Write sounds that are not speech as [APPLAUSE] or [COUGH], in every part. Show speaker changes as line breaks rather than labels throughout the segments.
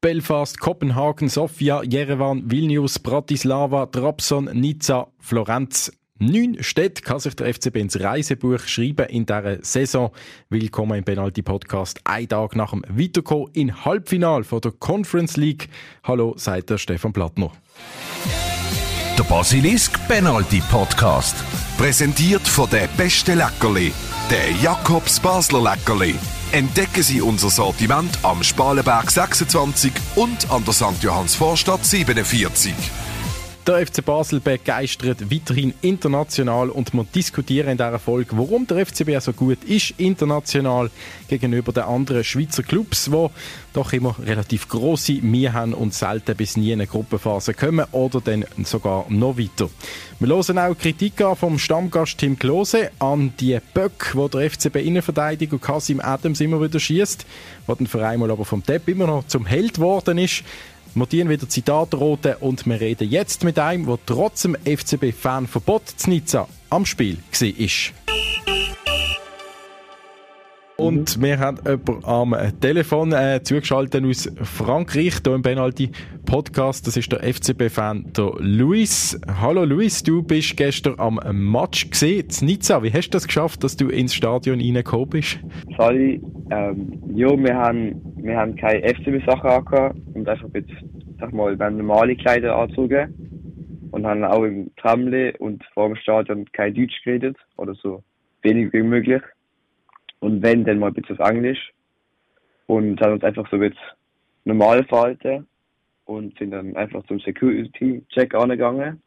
Belfast, Kopenhagen, Sofia, Jerewan, Vilnius, Bratislava, Trabzon, Nizza, Florenz. Neun Städte kann sich der FCB ins Reisebuch schreiben in dieser Saison. Willkommen im Penalty Podcast. Ein Tag nach dem Weiterkommen in Halbfinal von der Conference League. Hallo, sagt der Stefan Plattner.
Der Basilisk Penalty Podcast. Präsentiert von der beste Leckerli, der Jakobs Basler Leckerli. Entdecken Sie unser Sortiment am Spalenberg 26 und an der St. Johanns Vorstadt 47.
Der FC Basel begeistert weiterhin international und wir diskutieren in dieser Folge, warum der FCB so gut ist international gegenüber den anderen Schweizer Clubs, die doch immer relativ große Mühe haben und selten bis nie in eine Gruppenphase kommen oder dann sogar noch weiter. Wir hören auch Kritik vom Stammgast Tim Klose an die Böck, wo der FCB Innenverteidiger Kasim Adams immer wieder schießt, wo dann für einmal aber vom Depp immer noch zum Held geworden ist. Wir tun wieder Zitatrote und wir reden jetzt mit einem, der trotz dem FCB-Fanverbot zu Nizza am Spiel war. Und wir haben jemanden am Telefon äh, zugeschaltet aus Frankreich, hier im Penalty Podcast. Das ist der FCB-Fan, der Luis. Hallo Luis, du bist gestern am Match gesehen, zu Nizza. Wie hast du das geschafft, dass du ins Stadion reingekommen bist?
Sorry, ähm, ja, wir haben, wir haben keine FCB-Sachen angehabt und einfach jetzt, sag mal, wir haben normale Kleider angezogen und haben auch im Tramle und vor dem Stadion kein Deutsch geredet oder so wenig wie möglich. Und wenn, dann mal ein bisschen auf Englisch. Und haben uns einfach so ein normal verhalten und sind dann einfach zum Security-Check angegangen.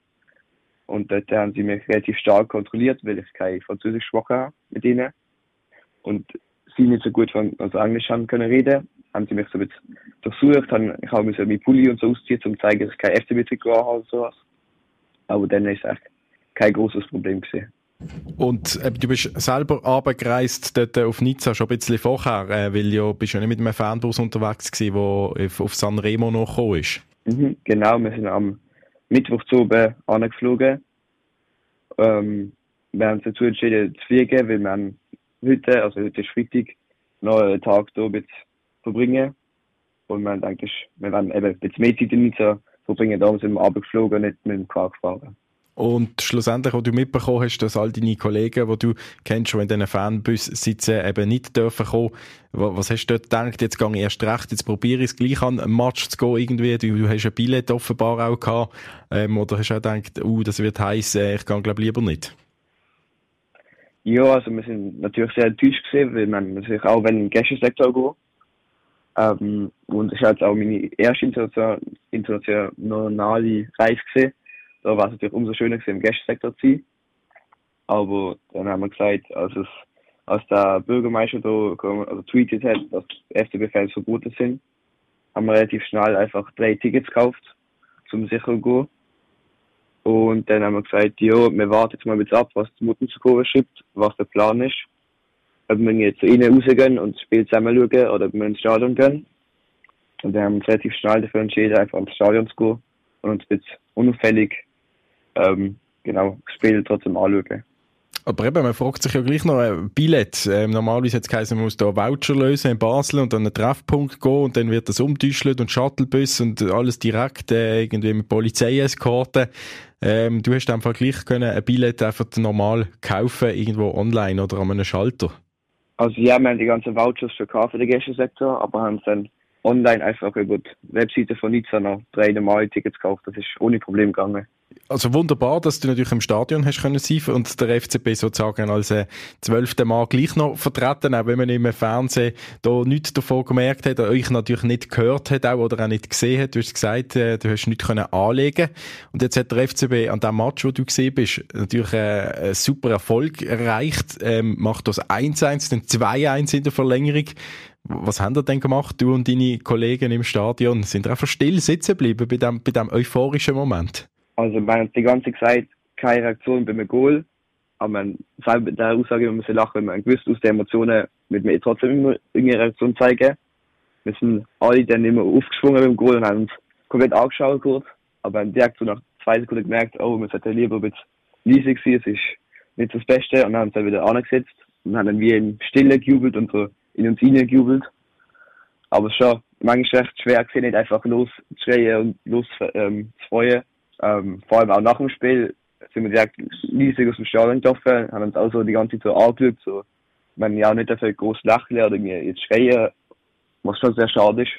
Und dort haben sie mich relativ stark kontrolliert, weil ich kein Französisch gesprochen habe mit ihnen. Und sie nicht so gut von, also Englisch haben können reden, haben sie mich so ein bisschen durchsucht, haben, ich habe meinen Pulli und so ausziehen, um zu zeigen, dass ich kein FCB-Trikot habe oder sowas. Aber dann ist es echt kein großes Problem gewesen.
Und äh, du bist selber abgereist dort auf Nizza schon ein bisschen vorher, äh, weil ja bist ja nicht mit einem Fanbus unterwegs gewesen, der auf, auf San Remo noch gekommen ist.
Mhm, genau, wir sind am Mittwoch zu oben angeflogen. Ähm, wir haben uns dazu entschieden zu fliegen, weil wir haben heute, also heute ist Freitag, noch einen Tag hier ein verbringen. Und wir haben eigentlich, wir werden eben bisschen mehr Zeit in Nizza verbringen, darum sind wir abgeflogen und nicht mit dem Car gefahren.
Und schlussendlich, wo du mitbekommen hast, dass all deine Kollegen, die du kennst, schon in diesen Fanbus sitzen, eben nicht dürfen kommen. Was hast du dort gedacht? Jetzt gehe ich erst recht, jetzt probiere ich es gleich an, einen Match zu gehen irgendwie. Du, du hast ein Billett offenbar auch gehabt. Ähm, oder hast du auch gedacht, uh, das wird heiß, äh, ich gehe glaube lieber nicht?
Ja, also wir sind natürlich sehr enttäuscht gewesen, weil man natürlich auch wenn im Gästesektor gehen. Ähm, und war jetzt auch meine erste internationale Reise gewesen da war es natürlich umso schöner gewesen, im Gästesektor zu sein. Aber dann haben wir gesagt, als es, als der Bürgermeister da also tweetet hat, dass FCB-Fans verboten sind, haben wir relativ schnell einfach drei Tickets gekauft, zum sicher gehen. Und dann haben wir gesagt, ja, wir warten jetzt mal ein ab, was die Mutter zu Kurve schreibt, was der Plan ist. Ob wir jetzt innen rausgehen und das Spiel zusammen schauen oder ob wir ins Stadion gehen. Und dann haben wir uns relativ schnell dafür entschieden, einfach ins Stadion zu gehen und uns ein bisschen unauffällig ähm, genau, das Spiel trotzdem anschauen.
Aber eben, man fragt sich ja gleich noch ein Billett. Ähm, normalerweise hat es geheißen, man muss da Voucher lösen in Basel und an einen Treffpunkt gehen und dann wird das umtüschelt und Shuttlebus und alles direkt äh, irgendwie mit Polizeieskorten. Ähm, du hast einfach gleich können ein Billett einfach normal kaufen, irgendwo online oder an einem Schalter.
Also ja, wir haben die ganzen Vouchers schon für den Gästesektor, aber haben dann online einfach über die Webseite von Nizza noch drei normale Tickets gekauft. Das ist ohne Problem gegangen
also wunderbar, dass du natürlich im Stadion hast können sein und der FCB sozusagen als äh, zwölfte Mal gleich noch vertreten, auch wenn man im Fernsehen da nichts davon gemerkt hat, euch natürlich nicht gehört hat auch, oder auch nicht gesehen hat. Du hast gesagt, äh, du hast nichts können anlegen und jetzt hat der FCB an dem Match, wo du gesehen bist, natürlich äh, einen super Erfolg erreicht, ähm, macht das 1-1, dann 2-1 in der Verlängerung. Was haben ihr denn gemacht, du und deine Kollegen im Stadion? Sind ihr einfach still sitzen geblieben bei dem, bei dem euphorischen Moment?
Also man hat die ganze Zeit keine Reaktion beim Goal, aber man selber der Aussage, man muss lachen, wenn man gewusst aus den Emotionen mit mir trotzdem immer irgendeine Reaktion zeigen. Wir sind alle dann immer aufgeschwungen beim Goal und haben uns komplett angeschaut kurz, aber haben direkt so nach zwei Sekunden gemerkt, oh, wir sollten lieber ein bisschen leise sein, es ist nicht das Beste und haben uns dann wieder angesetzt und haben dann wie in Stille gejubelt und so in uns hineingejubelt. Aber schon manchmal recht schwer gewesen, nicht einfach loszuschreien und loszufreuen. Ähm. Ähm, vor allem auch nach dem Spiel sind wir direkt riesig aus dem Stadion gelaufen, haben uns auch so die ganze Zeit so angeschaut, so, wenn ja auch nicht dafür groß lächeln oder irgendwie jetzt schreien, was schon sehr schade ist.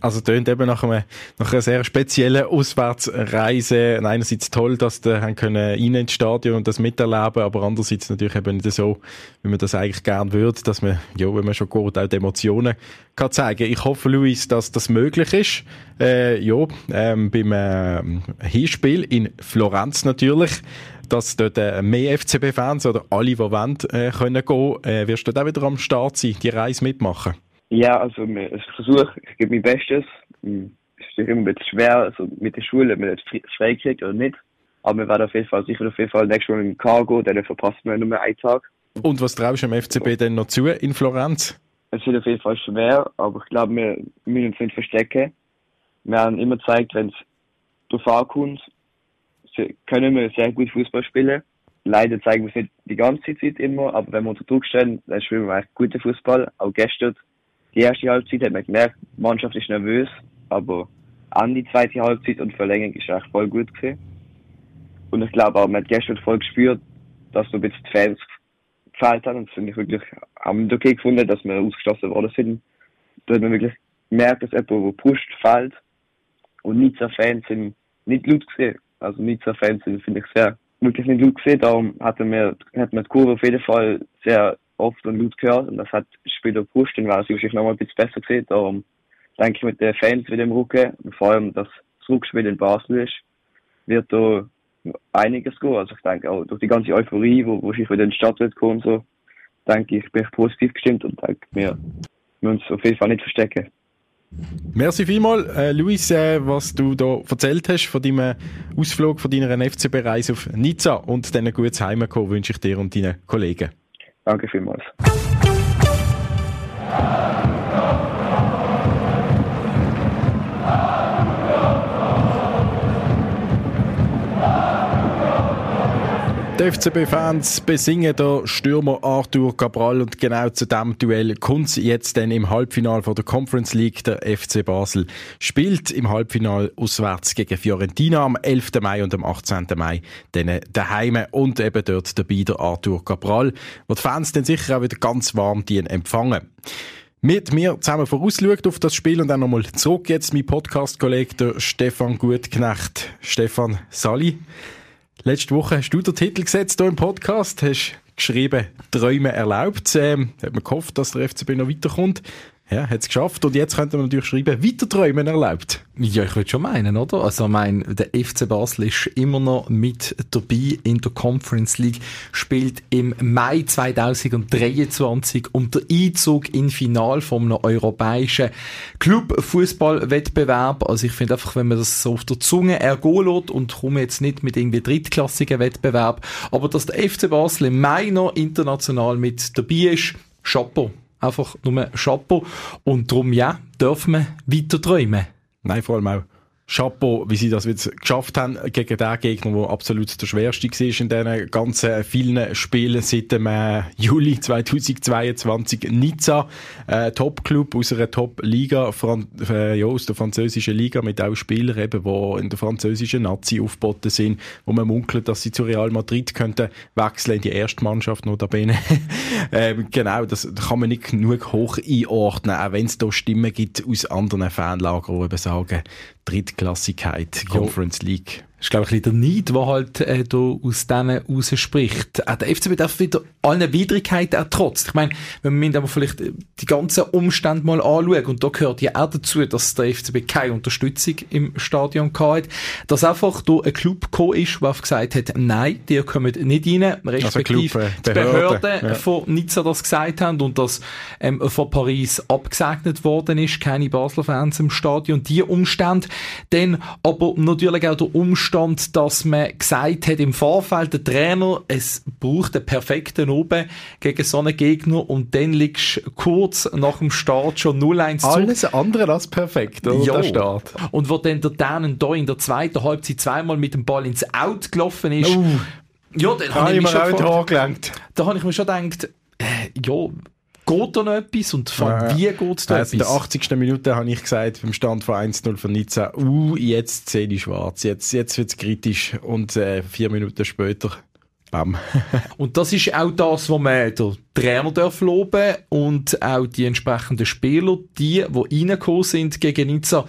Also tönt eben nach, einem, nach einer sehr speziellen Auswärtsreise. Einerseits toll, dass die haben können rein ins Stadion und das miterleben, aber andererseits natürlich eben nicht so, wie man das eigentlich gern würde, dass man, ja, wenn man schon geht, auch die Emotionen kann zeigen. Ich hoffe, Luis, dass das möglich ist. Äh, ja, ähm, beim äh, Hinspiel in Florenz natürlich dass dort äh, mehr FCB-Fans oder alle, die wollen, äh, können gehen, äh, wirst du auch wieder am Start sein, die Reise mitmachen?
Ja, also ich versuche, ich gebe mein Bestes. Hm, es ist immer ein bisschen schwer, also mit der Schule, ob man das frei kriegt oder nicht. Aber wir werden auf jeden Fall, sicher auf jeden Fall nächstes Mal im Cargo, dann verpassen wir nur mehr einen Tag.
Und was traust du dem FCB denn noch zu in Florenz?
Es wird auf jeden Fall schwer, aber ich glaube, wir müssen uns nicht verstecken. Wir haben immer gezeigt, wenn es darauf ankommt, können wir sehr gut Fußball spielen. Leider zeigen wir es nicht die ganze Zeit immer, aber wenn wir unter Druck stehen, dann spielen wir echt guten Fußball. Auch gestern die erste Halbzeit hat man gemerkt, die Mannschaft ist nervös, aber an die zweite Halbzeit und Verlängerung ist echt voll gut gewesen. Und ich glaube auch, man hat gestern voll gespürt, dass so ein bisschen die Fans gefällt haben und das finde ich wirklich, haben wir okay gefunden, dass wir ausgeschlossen worden sind. Da hat man wirklich gemerkt, dass jemand, der pusht, fällt. Und Nizza-Fans sind nicht laut gesehen. Also Nizza-Fans sind, finde ich, sehr, wirklich nicht laut gesehen. Darum hat man, hat man die Kurve auf jeden Fall sehr oft und laut gehört und das hat Spiel gepusht und war es wahrscheinlich nochmal ein bisschen besser gesehen. Darum denke ich mit den Fans wieder im Rücken und vor allem das Zurückspiel in Basel ist, wird da einiges gehen. Also ich denke auch durch die ganze Euphorie, wo, wo ich wieder in die Stadt wird kommen, so, denke ich, bin ich positiv gestimmt und denke, wir müssen uns auf jeden Fall nicht verstecken.
Merci vielmals, äh, Luis, äh, was du da erzählt hast von deinem Ausflug, von deiner FCB-Reise auf Nizza und dann ein gutes Heimkommen wünsche ich dir und deinen Kollegen.
Danke vielmals.
Die FCB-Fans besingen der Stürmer Arthur Cabral und genau zu diesem Duell kommt jetzt dann im Halbfinale von der Conference League. Der FC Basel spielt im Halbfinale auswärts gegen Fiorentina am 11. Mai und am 18. Mai dann daheim und eben dort dabei der Arthur Cabral, wo die Fans dann sicher auch wieder ganz warm die empfangen. Mit mir zusammen vorausschaut auf das Spiel und dann nochmal zurück jetzt mein Podcast-Kollege Stefan Gutknecht. Stefan Sali. Letzte Woche hast du den Titel gesetzt hier im Podcast, hast geschrieben, Träume erlaubt. Ähm, hat man gehofft, dass der FCB noch weiterkommt. Ja, hat es geschafft. Und jetzt könnte man natürlich schreiben, weiter träumen erlaubt.
Ja, ich würde schon meinen, oder? Also, ich meine, der FC Basel ist immer noch mit dabei in der Conference League, spielt im Mai 2023 um den Einzug in Final vom europäischen Club-Fußball-Wettbewerb. Also, ich finde einfach, wenn man das so auf der Zunge ergehen und komme jetzt nicht mit irgendwie drittklassigen Wettbewerb, aber dass der FC Basel im Mai noch international mit dabei ist, Chapeau. Einfach nur Chapeau. Und darum, ja, dürfen wir weiter träumen.
Nein, vor allem auch Chapeau, wie sie das jetzt geschafft haben gegen den Gegner, der absolut der schwerste war in diesen ganzen vielen Spielen seit dem äh, Juli 2022. Nizza, äh, Top-Club aus einer Top-Liga, äh, ja, aus der französischen Liga, mit auch Spielern eben, die in der französischen Nazi aufgeboten sind, wo man munkelt, dass sie zu Real Madrid könnten wechseln in die erste Mannschaft noch dabei. [LAUGHS] ähm, genau, das kann man nicht genug hoch einordnen, auch wenn es da Stimmen gibt aus anderen Fanlagern, die eben sagen, Drittklassigkeit, Conference League.
Das ist, glaube ich, ein der Neid, der halt äh, da aus denen rausspricht. Auch der FCB darf wieder allen Widrigkeiten ertrotzt. Ich meine, wenn man aber vielleicht äh, die ganzen Umstände mal anschaut, und da gehört ja auch dazu, dass der FCB keine Unterstützung im Stadion hatte, dass einfach da ein Club gekommen ist, der gesagt hat, nein, die kommen nicht rein, respektive also äh, die Behörden ja. von Nizza das gesagt haben und das ähm, von Paris abgesegnet worden ist, keine Basler Fans im Stadion. Die Umstände, dann aber natürlich auch der Umstand, Umstand, dass man gesagt hat im Vorfeld, der Trainer, es braucht einen perfekten Oben gegen so einen Gegner und dann liegst du kurz nach dem Start schon 0-1 zu.
Alles andere als perfekt, oder?
Ja. Der Start. Und wo dann der Danen da in der zweiten Halbzeit zweimal mit dem Ball ins Out gelaufen ist,
uh, ja, dann habe ich, ich mir schon auch Da habe ich mir schon gedacht,
äh, ja, geht da noch etwas und vor allem, wie geht da
also In
etwas?
der 80. Minute habe ich gesagt, beim Stand von 1-0 von Nizza, uh, jetzt sehe ich schwarz, jetzt, jetzt wird es kritisch. Und äh, vier Minuten später, bam. [LAUGHS]
Und das ist auch das, was man den Trainer darf loben und auch die entsprechenden Spieler, die, die reingekommen sind gegen Nizza,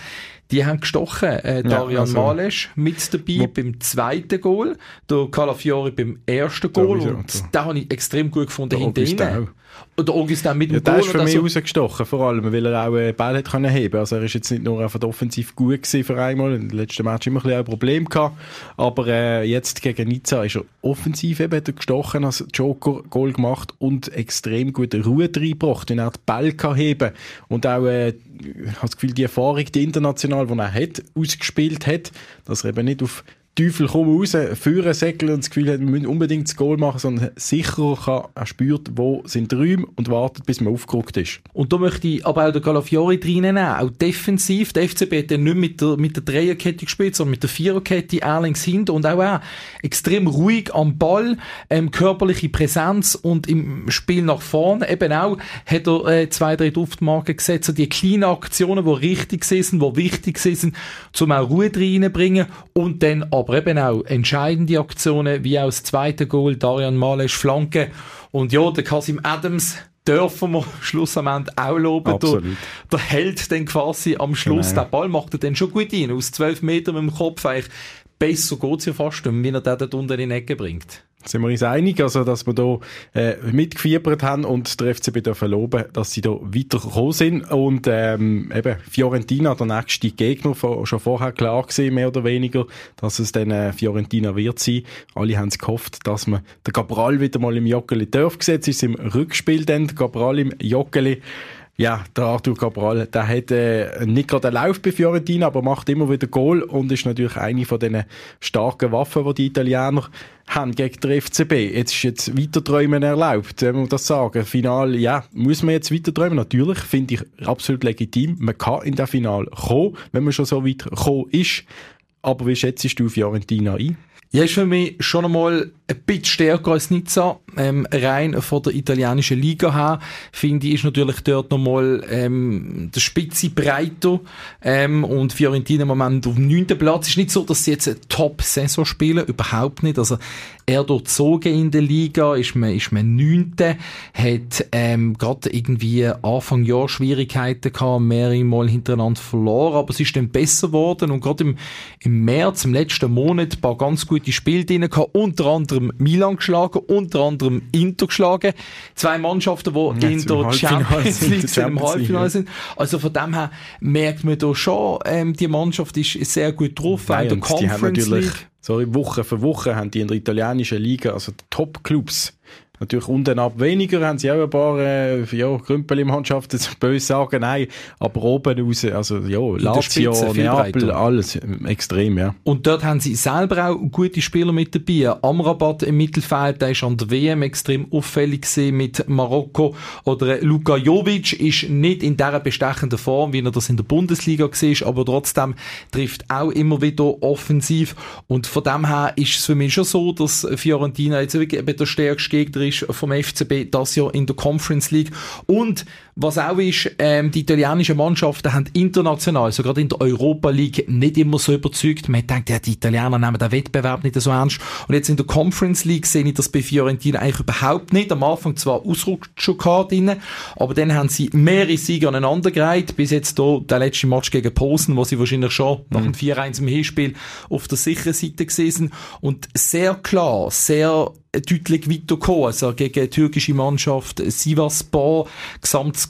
die haben gestochen. Äh, Darian
also-
Malesch mit dabei
Wo-
beim zweiten Goal, der Calafiori beim ersten Goal
Sowieso,
und
also.
den habe ich extrem gut gefunden hinter ihnen. Und der Augustin mit dem
Ja, der
Goal.
ist für mich
also-
rausgestochen, vor allem, weil er auch äh, Ball hat können heben. Also er ist jetzt nicht nur einfach offensiv gut gewesen für einmal. Im letzten Match immer ein, bisschen ein Problem gehabt. Aber äh, jetzt gegen Nizza ist er offensiv eben hat er gestochen, als Joker Goal gemacht und extrem gute Ruhe reingebracht, wenn er den Ball kann heben und auch äh, ich habe das Gefühl, die Erfahrung, die international, die er hat, ausgespielt hat, dass er eben nicht auf Teufel komm raus, führen, segeln und das Gefühl hat, wir müssen unbedingt das Goal machen, sondern sicher kann, er spürt, wo sind die Räume und wartet, bis man aufgerückt ist.
Und da möchte ich aber auch den Calafiori reinnehmen, auch defensiv. Der FCB hat dann nicht mit der, mit der Dreierkette gespielt, sondern mit der Viererkette, er links hinten und auch er extrem ruhig am Ball, ähm, körperliche Präsenz und im Spiel nach vorne eben auch hat er äh, zwei, drei Duftmarken gesetzt, so die kleinen Aktionen, die richtig sind, die wichtig sind, zum auch Ruhe reinbringen und dann aber eben auch entscheidende Aktionen, wie auch das zweite Goal, Darian Malesch Flanke und ja, der Kasim Adams dürfen wir [LAUGHS] Schluss am Ende auch loben.
Absolut.
Der, der hält dann quasi am Schluss,
Genau.
der Ball macht er dann schon gut rein, aus 12 Metern mit dem Kopf eigentlich. Besser geht's ja fast, wenn er den dort unten in die Ecke bringt.
Sind wir uns einig, also, dass wir da äh, mitgefiebert haben und der FCB dürfen loben, dass sie da weitergekommen sind. Und ähm, eben Fiorentina, der nächste Gegner, schon vorher klar gesehen, mehr oder weniger, dass es dann äh, Fiorentina wird sein. Alle haben es gehofft, dass man den Cabral wieder mal im Joggeli darf gesetzt ist im Rückspiel dann, der Cabral im Joggeli. Ja, der Arthur Cabral, der hat äh, nicht gerade einen Lauf bei Fiorentina, aber macht immer wieder Goal und ist natürlich eine von diesen starken Waffen, die die Italiener haben gegen den FCB. Jetzt ist jetzt Weiterträumen erlaubt, wenn man das sagen. Final, ja, muss man jetzt weiterträumen? Natürlich, finde ich absolut legitim. Man kann in das Final kommen, wenn man schon so weit gekommen ist. Aber wie schätzt du Fiorentina ein?
Ja, ist für mich schon einmal ein bisschen stärker als Nizza. Ähm, rein von der italienischen Liga her, finde ich, ist natürlich dort nochmal ähm, der Spitze breiter. Ähm, und Fiorentina im Moment auf dem neunten Platz. Ist nicht so, dass sie jetzt eine Top-Saison spielen, überhaupt nicht. Also er durchzogen in der Liga, ist man, ist man neunte, hat ähm, gerade irgendwie Anfang Jahr Schwierigkeiten gehabt, mehrere Mal hintereinander verloren, aber es ist dann besser geworden und gerade im, im März, im letzten Monat, ein paar ganz gute Spiele drin gehabt, unter anderem Milan geschlagen, unter anderem Inter geschlagen, zwei Mannschaften, die in
jetzt
der Champions League sind, im Halbfinale
ja.
sind. Also von dem her merkt man da schon, ähm, die Mannschaft ist sehr gut drauf, auch in der Conference
natürlich,
League.
sorry, Woche für Woche haben die in der italienischen Liga, also Top-Clubs, natürlich unten ab weniger, haben sie auch ein paar, äh, ja, Krümpel im Mannschaft, jetzt böse sagen, nein, aber oben raus, also, ja, Lazio,
Spitze
Neapel, alles, äh, extrem, ja.
Und dort haben sie selber auch gute Spieler mit dabei. Amrabat im Mittelfeld, der ist an der WM extrem auffällig gewesen mit Marokko. Oder Luka Jovic ist nicht in dieser bestechenden Form, wie er das in der Bundesliga war, aber trotzdem trifft auch immer wieder offensiv. Und von dem her ist es für mich schon so, dass Fiorentina jetzt wirklich der stärkste Gegner ist vom FCB das Jahr in der Conference League. Und was auch ist, ähm, die italienischen Mannschaften haben international, also gerade in der Europa League, nicht immer so überzeugt. Man denkt, ja, die Italiener nehmen den Wettbewerb nicht so ernst. Und jetzt in der Conference League sehe ich das bei Fiorentina eigentlich überhaupt nicht. Am Anfang zwar Ausrutscher drin, aber dann haben sie mehrere Siege aneinandergereiht. Bis jetzt hier der letzte Match gegen Posen, wo sie wahrscheinlich schon nach dem 4-1 im Hinspiel auf der sicheren Seite gewesen. Und sehr klar, sehr deutlich weitergekommen. Also gegen die türkische Mannschaft Sivasspor,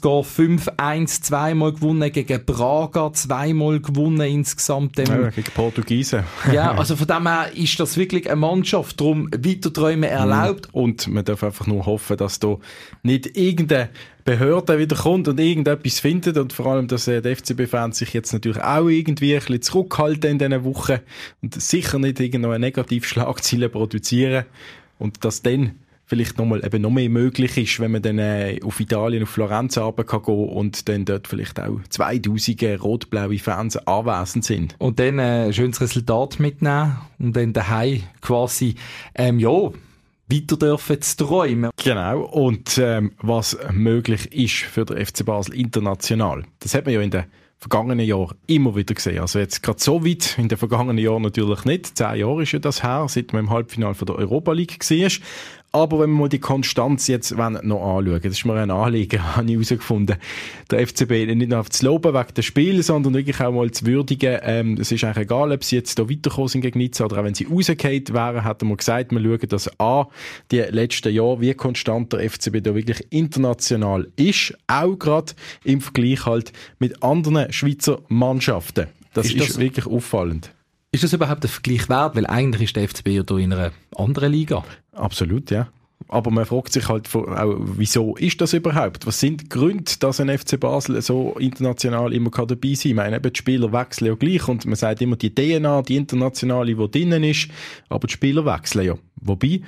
Gesamtscore 5-1, zweimal gewonnen, gegen Braga zweimal gewonnen insgesamt. Ähm,
ja gegen Portugiesen.
ja, [LAUGHS] also von dem her ist das wirklich eine Mannschaft, darum Weiterträumen erlaubt.
Und man darf einfach nur hoffen, dass da nicht irgendeine Behörde wieder kommt und irgendetwas findet und vor allem, dass äh, die FCB-Fans sich jetzt natürlich auch irgendwie ein bisschen zurückhalten in diesen Wochen und sicher nicht irgendeine Negativschlagziele produzieren und dass dann vielleicht nochmal eben noch mehr möglich ist, wenn man dann äh, auf Italien, auf Florenz runter kann gehen und dann dort vielleicht auch 2000 rot-blaue Fans anwesend sind.
Und dann äh, ein schönes Resultat mitnehmen und dann daheim quasi, ähm, ja, weiter dürfen zu träumen.
Genau. Und ähm, was möglich ist für den FC Basel international. Das hat man ja in den vergangenen Jahren immer wieder gesehen. Also jetzt gerade so weit in den vergangenen Jahren natürlich nicht. Zehn Jahre ist ja das her, seit man im Halbfinale von der Europa League war. Aber wenn wir mal die Konstanz jetzt noch anschauen, das ist mir ein Anliegen, [LAUGHS] habe ich herausgefunden, der FCB nicht nur auf zu loben wegen des Spiels, sondern wirklich auch mal zu würdigen. Ähm, es ist eigentlich egal, ob sie jetzt da weitergekommen sind gegen Nizza oder auch wenn sie rausgefallen wären, hat er gesagt, wir schauen das an, die letzten Jahre, wie konstant der FCB da wirklich international ist, auch gerade im Vergleich halt mit anderen Schweizer Mannschaften. Das ist, ist das wirklich auffallend.
Ist das überhaupt ein Vergleich wert? Weil eigentlich ist der FCB ja hier in einer anderen Liga.
Absolut, ja. Aber man fragt sich halt auch, wieso ist das überhaupt? Was sind die Gründe, dass ein FC Basel so international immer dabei sein kann? Ich meine, eben die Spieler wechseln ja gleich und man sagt immer die DNA, die internationale, die drinnen ist, aber die Spieler wechseln ja. Wobei,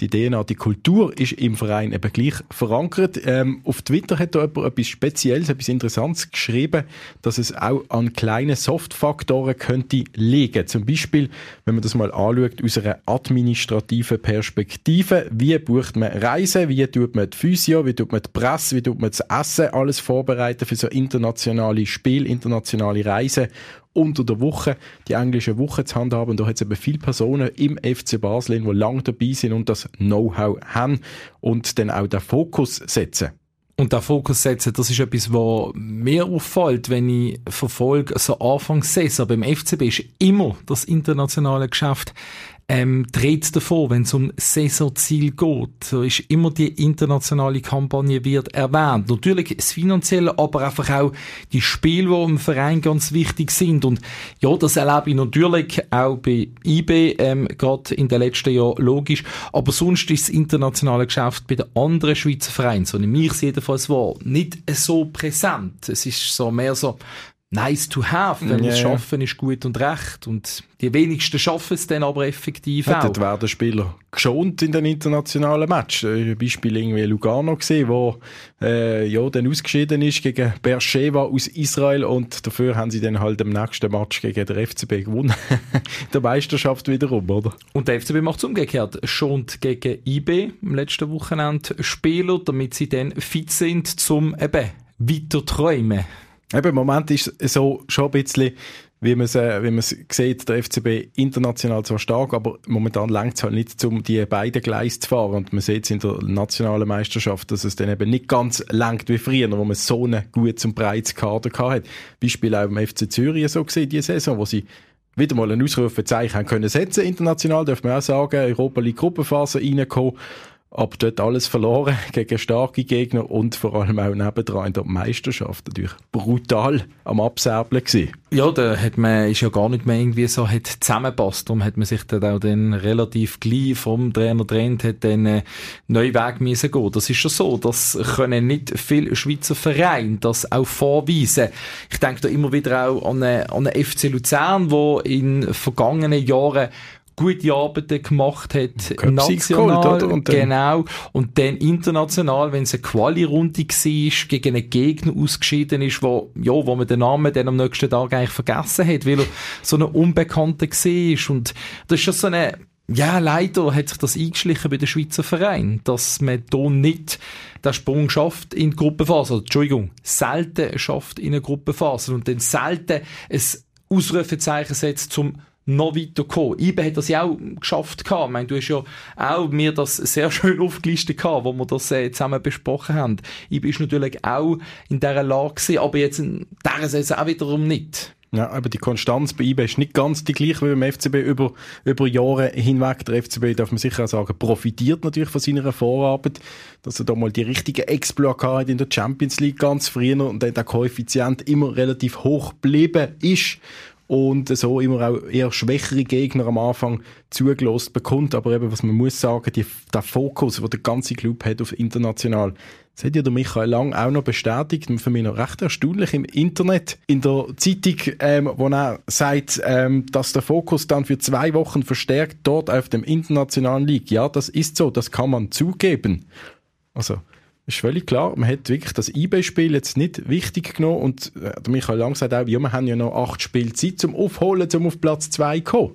die DNA, die Kultur ist im Verein eben gleich verankert. Ähm, auf Twitter hat da jemand etwas Spezielles, etwas Interessantes geschrieben, dass es auch an kleinen Softfaktoren könnte liegen. Zum Beispiel, wenn man das mal anschaut, aus einer administrativen Perspektive. Wie bucht man Reisen? Wie tut man die Physio? Wie tut man die Presse? Wie tut man das Essen? Alles vorbereiten für so internationale Spiel, internationale Reisen unter der Woche die englische Woche zu handhaben. Und da hat es eben viele Personen im FC Basel, die lange dabei sind und das Know-how haben und dann auch den Fokus setzen.
Und der Fokus setzen, das ist etwas, was mir auffällt, wenn ich verfolge, so Anfang Saison beim FCB ist immer das internationale Geschäft ähm, dreht davon, wenn es um Saisonziel geht. So ist immer die internationale Kampagne wird erwähnt. Natürlich das Finanzielle, aber einfach auch die Spiele, die im Verein ganz wichtig sind. Und ja, das erlebe ich natürlich auch bei IB, ähm, gerade in den letzten Jahren logisch. Aber sonst ist das internationale Geschäft bei den anderen Schweizer Vereinen, so ich es jedenfalls wahr, nicht so präsent. Es ist so mehr so, nice to have, weil yeah. das Schaffen ist gut und recht und die wenigsten schaffen es dann aber effektiv
ja, auch. Dort werden Spieler geschont in den internationalen Match. Ein Beispiel irgendwie Lugano gesehen, wo äh, ja dann ausgeschieden ist gegen Beersheba aus Israel und dafür haben sie dann halt im nächsten Match gegen den FCB gewonnen. [LAUGHS] der Meisterschaft wiederum, oder?
Und der FCB macht es umgekehrt, schont gegen IB im letzten Wochenende Spieler, damit sie dann fit sind zum eben weiter träumen.
Eben, Im Moment ist es so schon ein bisschen, wie man es, wie sieht, der FCB international zwar stark, aber momentan längt es halt nicht, um die beiden Gleise zu fahren. Und man sieht es in der nationalen Meisterschaft, dass es dann eben nicht ganz längt wie früher, wo man so einen guten und breites Kader hatte. Beispiel auch im FC Zürich so gesehen, diese Saison, wo sie wieder mal ein Ausrufezeichen können setzen international, darf man auch sagen, Europa League Gruppenphase reingekommen aber dort alles verloren [LAUGHS] gegen starke Gegner und vor allem auch nebendran in der Meisterschaft natürlich brutal am Absäbeln gewesen.
Ja, da hat man, ist ja gar nicht mehr irgendwie so, hat zusammengepasst. Darum hat man sich dann auch dann relativ gleich vom Trainer trennt, hat dann einen neuen Weg müssen gehen. Das ist schon so. Das können nicht viele Schweizer Vereine das auch vorweisen. Ich denke da immer wieder auch an einen, an einen FC Luzern, wo in vergangenen Jahren gute Arbeiten gemacht hat, national, geholt, und genau, und dann international, wenn es eine Quali-Runde war, gegen einen Gegner ausgeschieden ist, wo, ja, wo man den Namen dann am nächsten Tag eigentlich vergessen hat, weil er so eine Unbekannte war. Und das ist schon so eine, ja, leider hat sich das eingeschlichen bei den Schweizer Vereinen, dass man hier nicht den Sprung schafft in die Gruppenphase. Also, Entschuldigung, selten schafft in eine Gruppenphase und dann selten ein Ausrufezeichen setzt zum noch weiter kommen. IBE hat das ja auch geschafft gehabt. Ich meine, du hast ja auch mir das sehr [LAUGHS] schön aufgelistet gehabt, wo wir das äh, zusammen besprochen haben. IBE ist natürlich auch in dieser Lage gewesen, aber jetzt in dieser Saison auch wiederum nicht.
Ja, aber die Konstanz bei IBE ist nicht ganz die gleiche wie beim FCB über, über Jahre hinweg. Der FCB, darf man sicher auch sagen, profitiert natürlich von seiner Vorarbeit, dass er da mal die richtigen Exploit hat in der Champions League ganz früher und dann der Koeffizient immer relativ hoch geblieben ist und so immer auch eher schwächere Gegner am Anfang zugelost bekommt. Aber eben, was man muss sagen, die, der Fokus, den der ganze Club hat auf international, das hat ja der Michael Lang auch noch bestätigt und für mich noch recht erstaunlich im Internet, in der Zeitung, ähm, wo er sagt, ähm, dass der Fokus dann für zwei Wochen verstärkt dort auf dem internationalen liegt. Ja, das ist so, das kann man zugeben. Also, ist völlig klar, man hat wirklich das eBay-Spiel jetzt nicht wichtig genommen und äh, Michael Lang sagt auch, ja, wir haben ja noch acht Spiele Zeit zum Aufholen, zum auf Platz zwei zu kommen.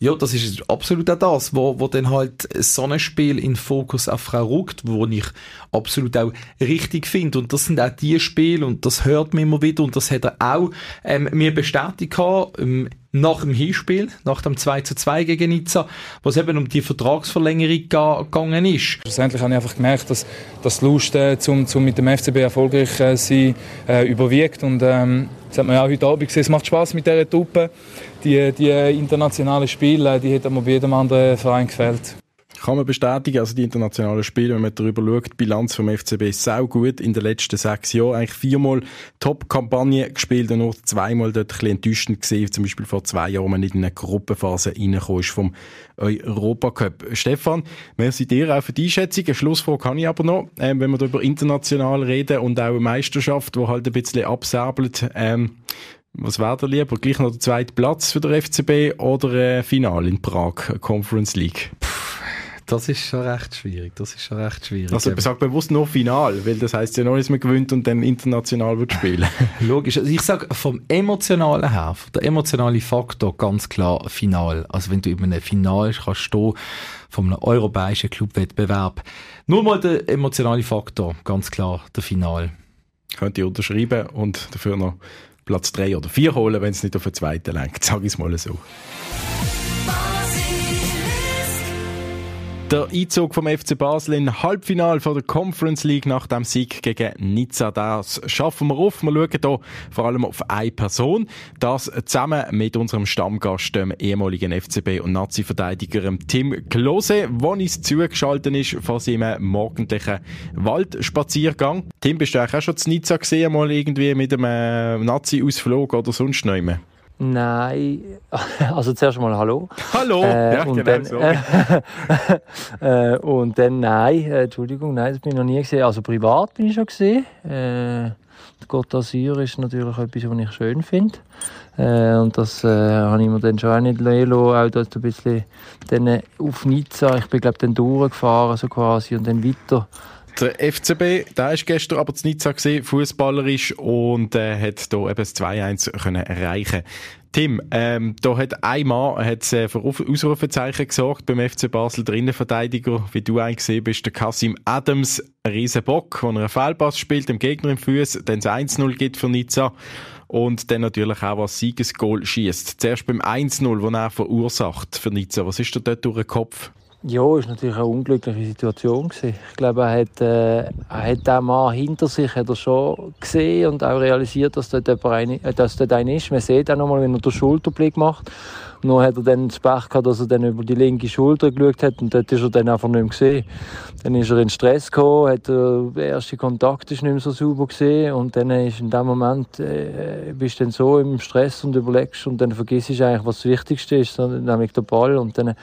Ja, das ist absolut auch das, wo, wo dann halt so ein Spiel in Fokus auf Frau rückt, wo ich absolut auch richtig finde. Und das sind auch die Spiele, und das hört man immer wieder, und das hat er auch ähm, mir bestätigt gehabt, ähm, nach dem Hinspiel, nach dem 2 zu 2 gegen Nizza, wo es eben um die Vertragsverlängerung gegangen ist.
Schlussendlich habe ich einfach gemerkt, dass das Lust, äh, zum, zum mit dem FCB erfolgreich äh, sein, äh, überwiegt. Und ähm, das hat man ja auch heute Abend gesehen, es macht Spaß mit dieser Truppe. Die, die internationalen Spiele, die hätten mir bei jedem anderen Verein gefällt
kann man bestätigen. Also die internationalen Spiele, wenn man darüber schaut, Bilanz vom FCB ist sehr gut in den letzten sechs Jahren. Eigentlich viermal Top-Kampagne gespielt und nur zweimal dort ein bisschen enttäuschend gesehen. Zum Beispiel vor zwei Jahren, wenn man nicht in eine Gruppenphase reingekommen ist vom Europacup. Stefan, merci dir auch für die Einschätzung. Eine Schlussfrage kann ich aber noch. Ähm, wenn wir darüber international reden und auch eine Meisterschaft, die halt ein bisschen absäbelt, ähm, was wäre da lieber? Gleich noch der zweite Platz für der FCB oder äh, Final in Prag, Conference League?
Das ist schon recht schwierig. Das ist schon recht schwierig.
Also sagt bewusst nur Final, weil das heißt ja noch, dass man gewinnt und dann international wird spielen. [LAUGHS]
Logisch. Also ich sage vom emotionalen her, der emotionale Faktor ganz klar Final. Also wenn du über ein Final kannst stehen von einem europäischen Clubwettbewerb. Nur mal der emotionale Faktor, ganz klar der Final.
Könnt ihr unterschreiben und dafür noch Platz 3 oder 4 holen, wenn es nicht auf den zweiten lenkt. Sag ich es mal so. Der Einzug vom FC Basel in Halbfinale von der Conference League nach dem Sieg gegen Nizza, das schaffen wir auf. Wir schauen hier vor allem auf eine Person. Das zusammen mit unserem Stammgast, dem ehemaligen FCB- und Nazi-Verteidiger Tim Klose, der uns zugeschaltet ist von seinem morgendlichen Waldspaziergang. Tim, bist du eigentlich auch schon zu Nizza gesehen, mal irgendwie mit einem Nazi-Ausflug oder sonst noch immer?
Nein, [LAUGHS] also zuerst mal Hallo.
Hallo,
äh, ja, und genau dann, so. [LAUGHS] äh, und dann nein, äh, Entschuldigung, nein, das bin ich noch nie gesehen. Also privat bin ich schon gesehen. Äh, Gott d'Azur ist natürlich etwas, was ich schön finde. Äh, und das äh, habe ich mir dann schon auch nicht lassen, auch dort ein bisschen dann auf Nizza, ich bin glaube dann durchgefahren so quasi und dann weiter
der FCB, der ist gestern aber zu Nizza gesehen, fußballerisch und äh, hat hier eben das 2-1 können erreichen. Tim, ähm, da hat ein Mann hat, äh, für Ausrufezeichen gesorgt beim FC Basel, der Innenverteidiger, wie du eigentlich gesehen bist, der Kasim Adams, ein riesen Bock, der einen Fehlpass spielt, dem Gegner im Fuß, dann das 1-0 gibt für Nizza und dann natürlich auch was Siegesgoal schießt. Zuerst beim 1-0, das er verursacht für Nizza. Was ist da dort durch den Kopf?
Ja, ist natürlich eine unglückliche Situation gewesen. Ich glaube, er hat, äh, er hat den Mann hinter sich hat er schon gesehen und auch realisiert, dass dort, ein, äh, dass dort einer ist. Man sieht auch nochmal, wenn er den Schulterblick macht. Nur hat er dann das Pech gehabt, dass er dann über die linke Schulter geschaut hat und dort ist er dann einfach nicht mehr gesehen. Dann ist er in Stress gekommen, hat er, der erste Kontakt ist nicht mehr so sauber gesehen und dann ist in dem Moment, äh, bist du dann so im Stress und überlegst und dann vergisst du eigentlich, was das Wichtigste ist, nämlich der Ball und dann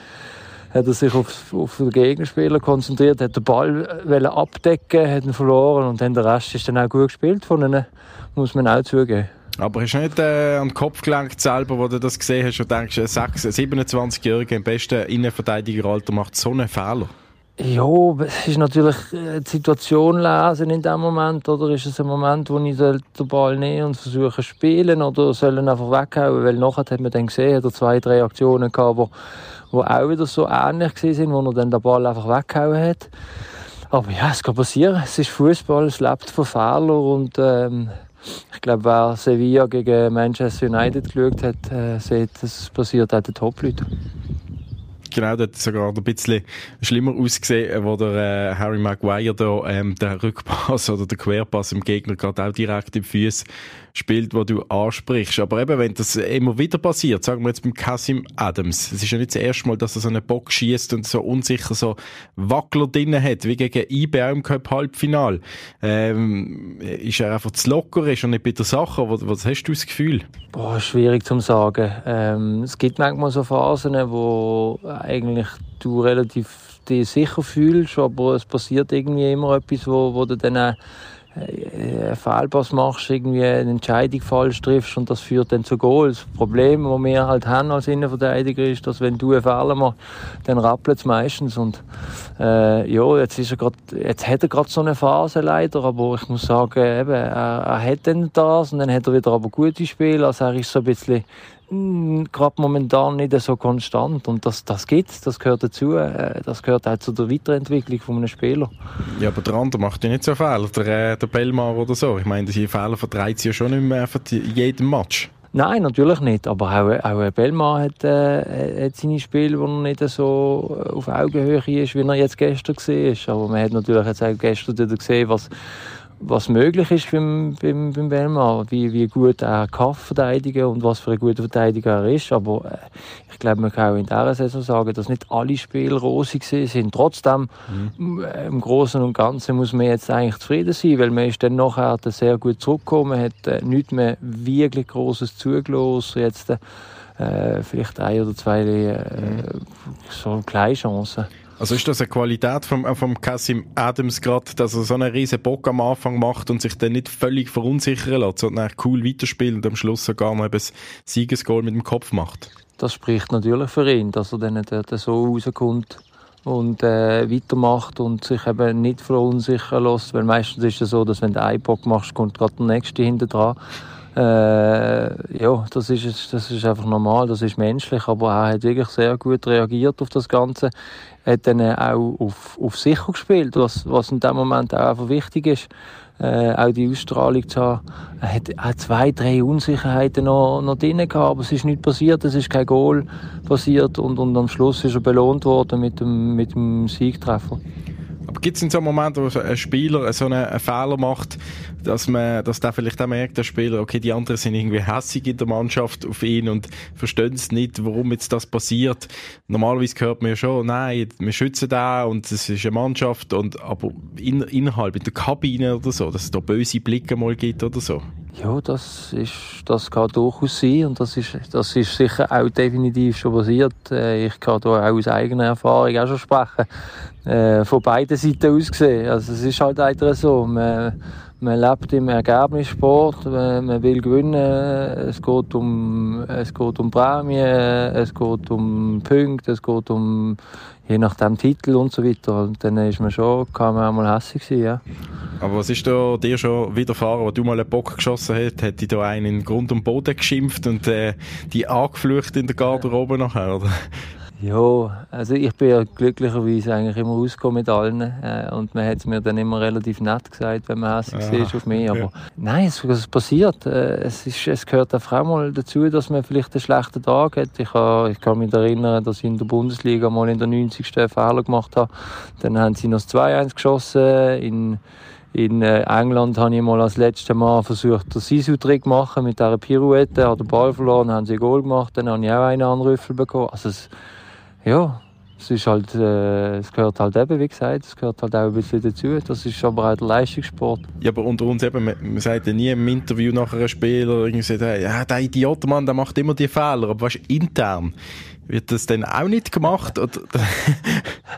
hat er sich auf, auf den Gegenspieler konzentriert, hat den Ball äh, abdecken, hat ihn verloren und dann der Rest ist dann auch gut gespielt von ihnen, muss man auch zugeben.
Aber hast du nicht äh, an den Kopf gelenkt selber, wo du das gesehen hast und denkst, ein 27-Jähriger im besten Innenverteidigeralter macht so einen Fehler?
Ja, es ist natürlich äh, die Situation lesen in dem Moment, oder ist es ein Moment, wo ich den Ball nehme und versuche zu spielen oder soll ihn einfach weghauen, weil nachher hat man dann gesehen, hat er zwei, drei Aktionen gehabt, wo die auch wieder so ähnlich sind, wo er dann den Ball einfach weggehauen hat. Aber ja, es kann passieren. Es ist Fußball, es lebt von Fehlern und ähm, ich glaube, wer Sevilla gegen Manchester United geschaut hat, äh, sieht, es passiert auch den Top-Leuten.
Genau, das hat sogar ein bisschen schlimmer ausgesehen, wo der äh, Harry Maguire da ähm, den Rückpass oder den Querpass im Gegner gerade auch direkt im Füß spielt, wo du ansprichst. Aber eben, wenn das immer wieder passiert, sagen wir jetzt beim Kasim Adams, es ist ja nicht das erste Mal, dass er so einen Bock schießt und so unsicher so Wackler drinnen hat, wie gegen IBA im Cup Halbfinal. Ähm, ist er einfach zu locker, ist er nicht bei der Sache? Was, was hast du das Gefühl?
Boah, schwierig zu sagen. Ähm, es gibt manchmal so Phasen, wo eigentlich du relativ dich sicher fühlst, aber es passiert irgendwie immer etwas, wo, wo du dann einen Fehlpass machst, irgendwie eine Entscheidung falsch triffst und das führt dann zu Goals. Das Problem, das wir halt haben als Innenverteidiger, ist, dass wenn du einen Fehler machst, dann rappelt es meistens. Und äh, ja, jetzt, ist er grad, jetzt hat er gerade so eine Phase leider, aber ich muss sagen, eben, er, er hat dann das und dann hat er wieder aber gute Spiele. Also er ist so ein bisschen gerade momentan nicht so konstant. Und das, das gibt das gehört dazu. Äh, das gehört auch zu der Weiterentwicklung von einem Spieler.
Ja, aber der andere macht ja nicht so Fehler, der, äh, der Bellmar oder so. Ich meine, diese Fehler vertreibt sie ja schon nicht mehr für jedem Match.
Nein, natürlich nicht. Aber auch, auch Bellmann hat, äh, hat seine Spiele, wo er nicht so auf Augenhöhe ist, wie er jetzt gestern war. Aber man hat natürlich jetzt auch gestern wieder gesehen, was, was möglich ist beim, beim, beim Bellmann, wie, wie gut er kann verteidigen und was für ein guter Verteidiger er ist. Aber äh, ich glaube, man kann auch in dieser Saison sagen, dass nicht alle Spiele rosig sind. Trotzdem, mhm. im Großen und Ganzen muss man jetzt eigentlich zufrieden sein, weil man ist dann nachher sehr gut zurückgekommen, hat äh, nichts mehr wirklich Großes zugelassen, jetzt äh, vielleicht ein oder zwei äh, mhm. so kleine Chancen.
Also ist das eine Qualität vom, äh, vom Cassim Adams gerade, dass er so einen riesen Bock am Anfang macht und sich dann nicht völlig verunsichern lässt, sondern cool weiterspielt und am Schluss sogar noch ein Siegesgoal mit dem Kopf macht?
Das spricht natürlich für ihn, dass er dann so rauskommt und äh, weitermacht und sich eben nicht verunsichern lässt, weil meistens ist es so, dass wenn du einen Bock machst, kommt gerade der nächste hinter dran. Äh, ja, das ist, das ist einfach normal, das ist menschlich, aber er hat wirklich sehr gut reagiert auf das Ganze hat dann auch auf, auf sicher gespielt, was, was in dem Moment auch einfach wichtig ist. Äh, auch die Ausstrahlung zu haben. Er hat auch zwei, drei Unsicherheiten noch, noch drin gehabt, aber es ist nichts passiert, es ist kein Goal passiert und, und am Schluss ist er belohnt worden mit dem, mit dem Siegtreffer.
Aber gibt es in so einem Moment, wo ein Spieler so einen, einen Fehler macht, dass man, dass der vielleicht auch merkt, der Spieler, okay, die anderen sind irgendwie hässig in der Mannschaft auf ihn und verstehen es nicht, warum jetzt das passiert. Normalerweise hört man ja schon, nein, wir schützen da und es ist eine Mannschaft und, aber in, innerhalb, in der Kabine oder so, dass es da böse Blicke mal gibt oder so.
Ja, das ist, das kann durchaus sein und das ist, das ist sicher auch definitiv schon passiert. Äh, ich kann da auch aus eigener Erfahrung auch schon sprechen. Äh, von beiden Seiten aus gesehen. Also es ist halt einfach so. Man, man lebt im Ergebnissport, man will gewinnen, es geht um, es geht um Prämien, es geht um Punkte, es geht um je nach dem Titel und so weiter. Und dann ist man schon, kann man auch mal hässlich sein, ja.
Aber was ist da dir schon widerfahren, wo du mal einen Bock geschossen hast? Hat dich da einen in Grund und Boden geschimpft und äh, die angeflucht in der Garderobe nachher, oder?
Ja, also ich bin ja glücklicherweise eigentlich immer rausgekommen mit allen äh, und man hat es mir dann immer relativ nett gesagt, wenn man hässlich ja. auf mich, aber ja. nein, es, es passiert, äh, es, ist, es gehört auch mal dazu, dass man vielleicht einen schlechten Tag hat. Ich, ha, ich kann mich erinnern, dass ich in der Bundesliga mal in der 90. Fehler gemacht habe, dann haben sie noch 2-1 geschossen, in in äh, England habe ich mal als letztes Mal versucht, den Sisu-Trick zu machen mit dieser Pirouette, habe den Ball verloren, haben sie ein Goal gemacht, dann habe ich auch einen Anrüffel bekommen. Also es, ja, es ist halt, äh, es gehört halt eben, wie gesagt, es gehört halt auch ein bisschen dazu. Das ist aber auch der Leistungssport.
Ja, aber unter uns eben, man, man sagt ja nie im Interview nach einem Spieler, irgendwie sagt, ja, der Idiot, Mann, der macht immer die Fehler, aber was intern? Wird das denn auch nicht gemacht?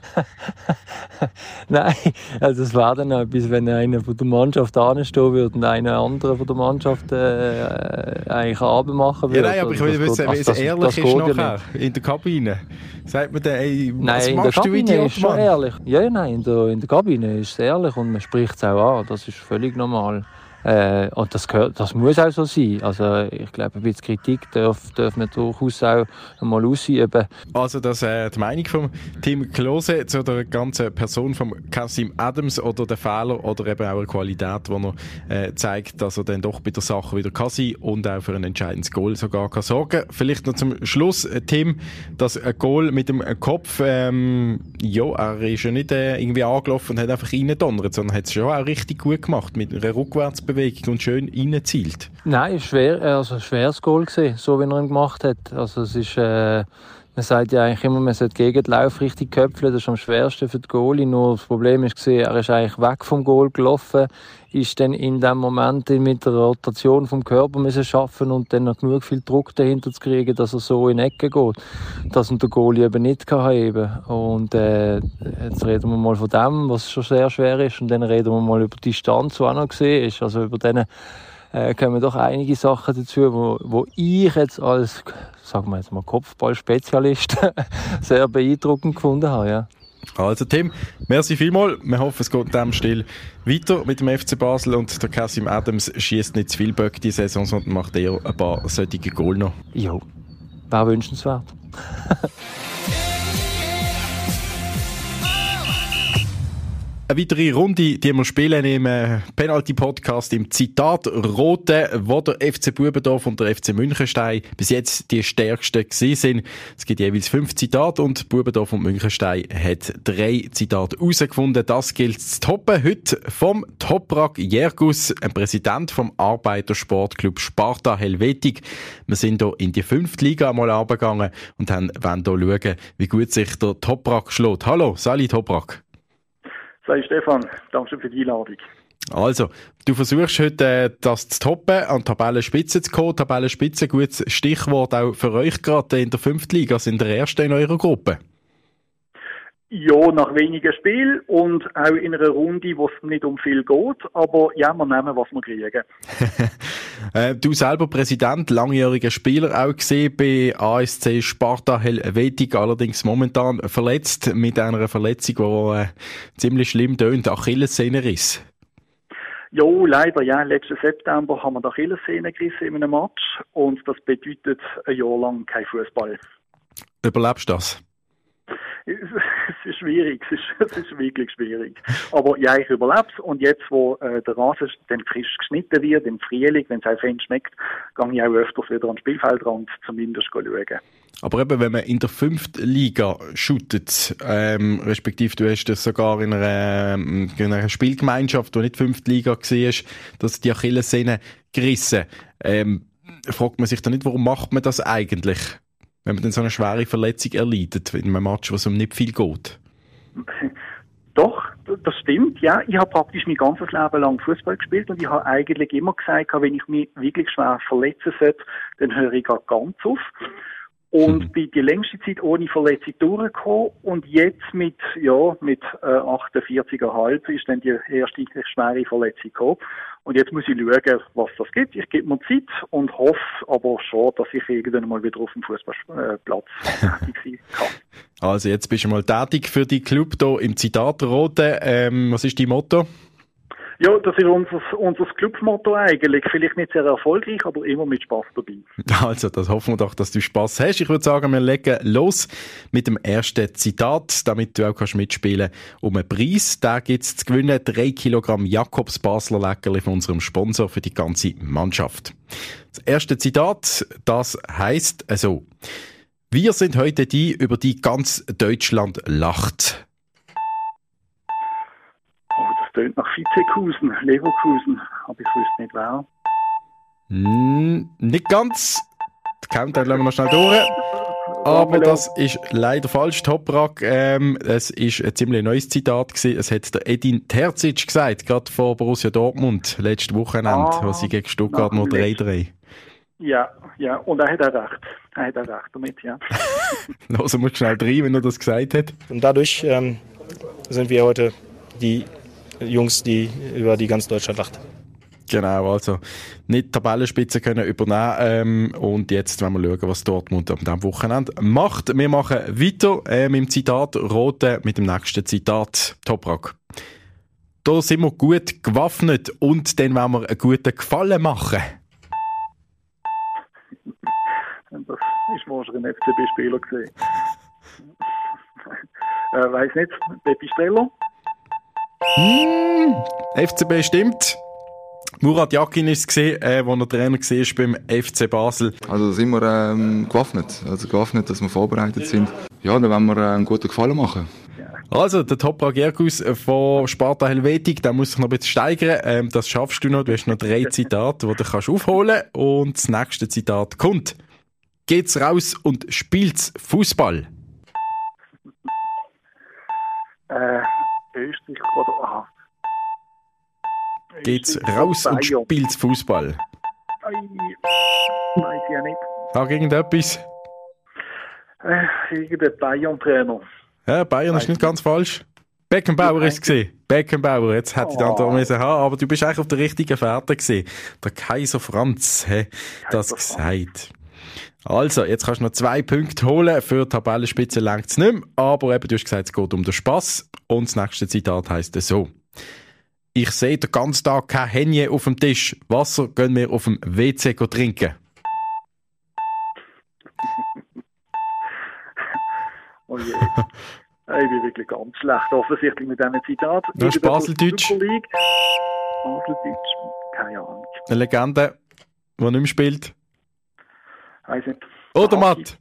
[LAUGHS]
Nein, also es wäre dann etwas, wenn einer von der Mannschaft anstehen würde und einer andere von der Mannschaft äh, eigentlich Abend machen würde.
Ja, nein, aber ich will wissen, wie es ehrlich ist nachher, in der Kabine. Sagt man dann, ey, was
nein,
machst du, Idiot,
ist schon ehrlich. Ja, nein, in der, in der Kabine ist es ehrlich und man spricht es auch an, das ist völlig normal. Äh, und das, gehört, das muss auch so sein. Also ich glaube, ein bisschen Kritik darf, darf man durchaus auch mal ausüben.
Also das äh, die Meinung von Tim Klose zu der ganzen Person von Kasim Adams oder der Fehler oder eben auch eine Qualität, die er äh, zeigt, dass er dann doch bei der Sache wieder kann sein und auch für ein entscheidendes Goal sogar kann sorgen. Vielleicht noch zum Schluss, äh, Tim, das ein Goal mit dem Kopf, ähm, ja, er ist ja nicht äh, irgendwie angelaufen und hat einfach reingedonnert, sondern hat es schon auch richtig gut gemacht mit einer Rückwärtsbewegung Bewegung und schön reinzielt.
Nein, schwer, also ein schweres Goal gesehen, so wie er ihn gemacht hat. Also es ist, äh, man sagt ja eigentlich immer, man sollte gegen den Lauf richtig köpfeln, das ist am schwersten für den Goalie. Nur das Problem ist er ist eigentlich weg vom Goal gelaufen, ist dann in dem Moment mit der Rotation vom Körper müssen schaffen und dann noch genug viel Druck dahinter zu kriegen, dass er so in die Ecke geht, dass er der Goalie eben nicht kann heben. Und äh, jetzt reden wir mal von dem, was schon sehr schwer ist, und dann reden wir mal über die Distanz, die auch noch gesehen ist, also über den äh, kommen doch einige Sachen dazu, wo, wo ich jetzt als, sagen wir jetzt mal Kopfballspezialist [LAUGHS] sehr beeindruckend gefunden habe. Ja.
Also Tim, merci vielmals. Wir hoffen, es geht in diesem Stil weiter mit dem FC Basel und der Cassim Adams schießt nicht zu viel Böcke die Saison, sondern macht eher ein paar solche Goal noch.
Jo, wäre wünschenswert. [LAUGHS]
Eine weitere Runde, die wir spielen im äh, Penalty-Podcast im Zitat Rote, wo der FC Bubendorf und der FC Münchenstein bis jetzt die stärksten gewesen sind. Es gibt jeweils fünf Zitate und Bubendorf und Münchenstein hat drei Zitate herausgefunden. Das gilt zu toppen. Heute vom Toprak Jergus, ein Präsident vom Arbeitersportclub Sparta Helvetik. Wir sind hier in die fünfte Liga einmal runtergegangen und haben, wollen hier schauen, wie gut sich der Toprak schlägt. Hallo, Sali Toprak.
Sei Stefan, danke für die Einladung.
Also, du versuchst heute äh, das zu toppen, an Tabellenspitze zu kommen. Tabellenspitze, gutes Stichwort auch für euch gerade in der fünften Liga, sind der Erste in eurer Gruppe.
Ja, nach wenigen Spielen und auch in einer Runde, wo es nicht um viel geht. Aber ja, wir nehmen, was wir kriegen. [LAUGHS]
äh, du selber Präsident, langjähriger Spieler auch gesehen bei ASC Sparta Helvetik, allerdings momentan verletzt mit einer Verletzung, die äh, ziemlich schlimm tönt, Achillessehnenriss.
Ja, leider, ja. Letzten September haben wir die Achillessehne gerissen in einem Match und das bedeutet ein Jahr lang kein Fußball.
Überlebst du das? [LAUGHS]
schwierig, es ist, [LAUGHS] es ist wirklich schwierig. Aber ja, ich überlebe es und jetzt, wo äh, der Rasen dann frisch geschnitten wird, im Frühling, wenn es auch fein schmeckt, gehe ich auch öfters wieder am Spielfeldrand zumindest schauen.
Aber eben, wenn man in der fünften Liga shootet, ähm, respektive du hast das sogar in einer, ähm, in einer Spielgemeinschaft, die nicht fünfte Liga war, dass die Achillessehne gerissen, ähm, fragt man sich dann nicht, warum macht man das eigentlich? wenn man dann so eine schwere Verletzung erleidet in einem Match, wo es um nicht viel geht? [LAUGHS]
Doch, das stimmt, ja. Ich habe praktisch mein ganzes Leben lang Fußball gespielt und ich habe eigentlich immer gesagt, wenn ich mich wirklich schwer verletzen sollte, dann höre ich ganz auf und mhm. [LAUGHS] bin die längste Zeit ohne Verletzung durchgekommen und jetzt mit, ja, mit äh, 48,5 ist dann die erste schwere Verletzung gekommen. Und jetzt muss ich schauen, was das gibt. Ich gebe mir Zeit und hoffe aber schon, dass ich irgendwann mal wieder auf dem Fußballplatz [LAUGHS] tätig sein kann.
Also jetzt bist du mal tätig für die Club hier im Zitat Rote. Ähm, was ist dein Motto?
Ja, das ist unser, unser Clubmotto eigentlich. Vielleicht nicht sehr erfolgreich, aber immer mit Spaß dabei. [LAUGHS]
Also, das hoffen wir doch, dass du Spaß hast. Ich würde sagen, wir legen los mit dem ersten Zitat, damit du auch kannst mitspielen um einen Preis. Da gibt es zu gewinnen drei Kilogramm Jakobs Basler Leckerli von unserem Sponsor für die ganze Mannschaft. Das erste Zitat, das heißt also, wir sind heute die, über die ganz Deutschland lacht
tönt nach Vizekusen, Leverkusen, aber ich wüsste nicht wer.
Mm, nicht ganz. Die Countdown lassen wir noch schnell durch. Aber das ist leider falsch, Toprak. Ähm, es ist ein ziemlich neues Zitat gewesen. Es hat der Edin Terzic gesagt, gerade vor Borussia Dortmund, letztes Wochenende, ah, was sie gegen Stuttgart nur 3-3.
Ja, ja, und er hat auch recht. Er hat auch recht damit, ja. [LAUGHS]
Hören wir schnell rein, wenn er das gesagt hat.
Und dadurch ähm, sind wir heute die Jungs, die über die ganz Deutschland lacht.
Genau, also nicht Tabellenspitze können übernehmen ähm, und jetzt wollen wir schauen, was Dortmund am diesem Wochenende macht. Wir machen weiter äh, mit dem Zitat Rote mit dem nächsten Zitat Toprak. Da sind wir gut gewaffnet und dann wollen wir einen guten Gefallen machen.
Das ist wahrscheinlich ein FCB-Spieler gesehen. [LAUGHS] äh, weiß nicht, Peppi Streller?
Hm, FCB stimmt. Murat Yakin ist es gesehen, äh, wo er Trainer war beim FC Basel.
Also sind wir ähm, gewaffnet, also gewaffnet, dass wir vorbereitet sind. Ja, dann wollen wir äh, einen guten Gefallen machen.
Also, der Topra Gergus von Sparta Helvetik, der muss sich noch ein bisschen steigern. Ähm, das schaffst du noch. Du hast noch drei Zitate, die du kannst aufholen Und das nächste Zitat kommt. Geht's raus und spielt's Fußball?
Äh, Österreich oder aha.
Geht's raus und spielt Fußball?
Ei, weiß ich ja nicht.
Sag irgendetwas.
Äh, irgendein Bayern-Trainer.
Ja, Bayern ist nicht ganz falsch. Beckenbauer ist es gesehen. Beckenbauer, jetzt hätte ich dann da oh. müssen haben, aber du bist eigentlich auf der richtigen Fährte gesehen. Der Kaiser Franz hat das gesagt. Also, jetzt kannst du noch zwei Punkte holen. Für die Tabellenspitze längt es nicht mehr. Aber eben, du hast gesagt, es geht um den Spass. Und das nächste Zitat heisst so. Ich sehe den ganzen Tag kein Henje auf dem Tisch. Wasser gehen wir auf dem WC trinken. [LAUGHS]
Oh je. Ich bin wirklich ganz schlecht, offensichtlich mit diesem Zitat.
Das ist Baseldeutsch.
Baseldeutsch, keine Ahnung.
Eine Legende, die nicht mehr spielt.
Weiss nicht.
Oder Matt.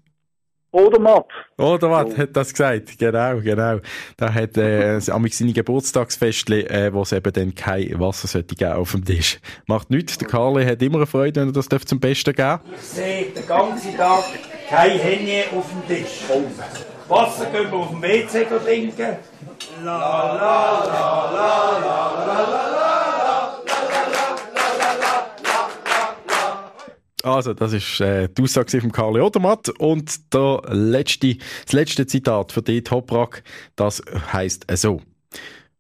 Oder Matt.
Oder Matt hat das gesagt. Genau, genau. Da hat äh, [LAUGHS] amig seine Geburtstagsfestli, äh, wo es eben dann kein Wasser sollte geben auf dem Tisch. Macht nichts. Der Carly hat immer eine Freude, wenn er das darf zum Besten geben
Ich sehe den ganzen Tag kein Hände auf dem Tisch. Wasser können wir auf dem WC trinken. La la la la la la la la.
Also, das ist äh, die Aussage von Karl Odermatt. Und der letzte, das letzte Zitat für die Toprak, das heißt so.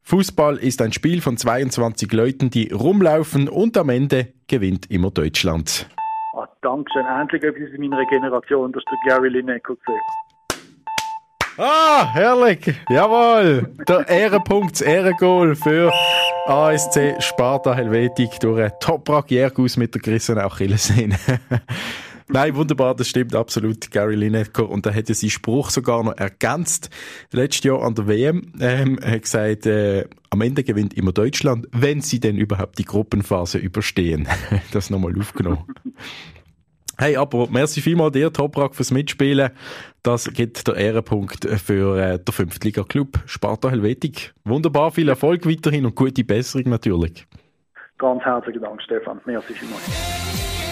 Fußball ist ein Spiel von 22 Leuten, die rumlaufen und am Ende gewinnt immer Deutschland.
Ah, Dankeschön. Endlich etwas in meiner Generation, das ist der Gary Lineker gesehen.
Ah, herrlich. Jawohl. Der Ehrenpunkt, das Ehrengoal für ASC Sparta Helvetik durch Toprak Jergus mit der gerissenen Achillessehne. [LAUGHS] Nein, wunderbar, das stimmt absolut, Gary Lineker. Und er hätte seinen Spruch sogar noch ergänzt. Letztes Jahr an der WM ähm, hat gesagt, äh, am Ende gewinnt immer Deutschland, wenn sie denn überhaupt die Gruppenphase überstehen. [LAUGHS] das nochmal aufgenommen. Hey, aber merci vielmal dir, Toprak, fürs Mitspielen. Das gibt der Ehrenpunkt für äh, der Fünftliga-Club Sparta Helvetik. Wunderbar, viel Erfolg weiterhin und gute Besserung natürlich.
Ganz herzlichen Dank, Stefan. Merci vielmals.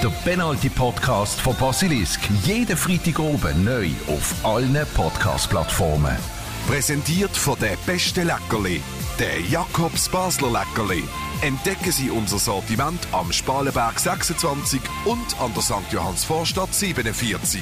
Der Penalty Podcast von Basilisk. Jeden Freitag oben neu auf allen Podcast-Plattformen. Präsentiert von der beste Leckerli, der Jakobs Basler Leckerli. Entdecken Sie unser Sortiment am Spalenberg 26 und an der St. Johanns Vorstadt 47.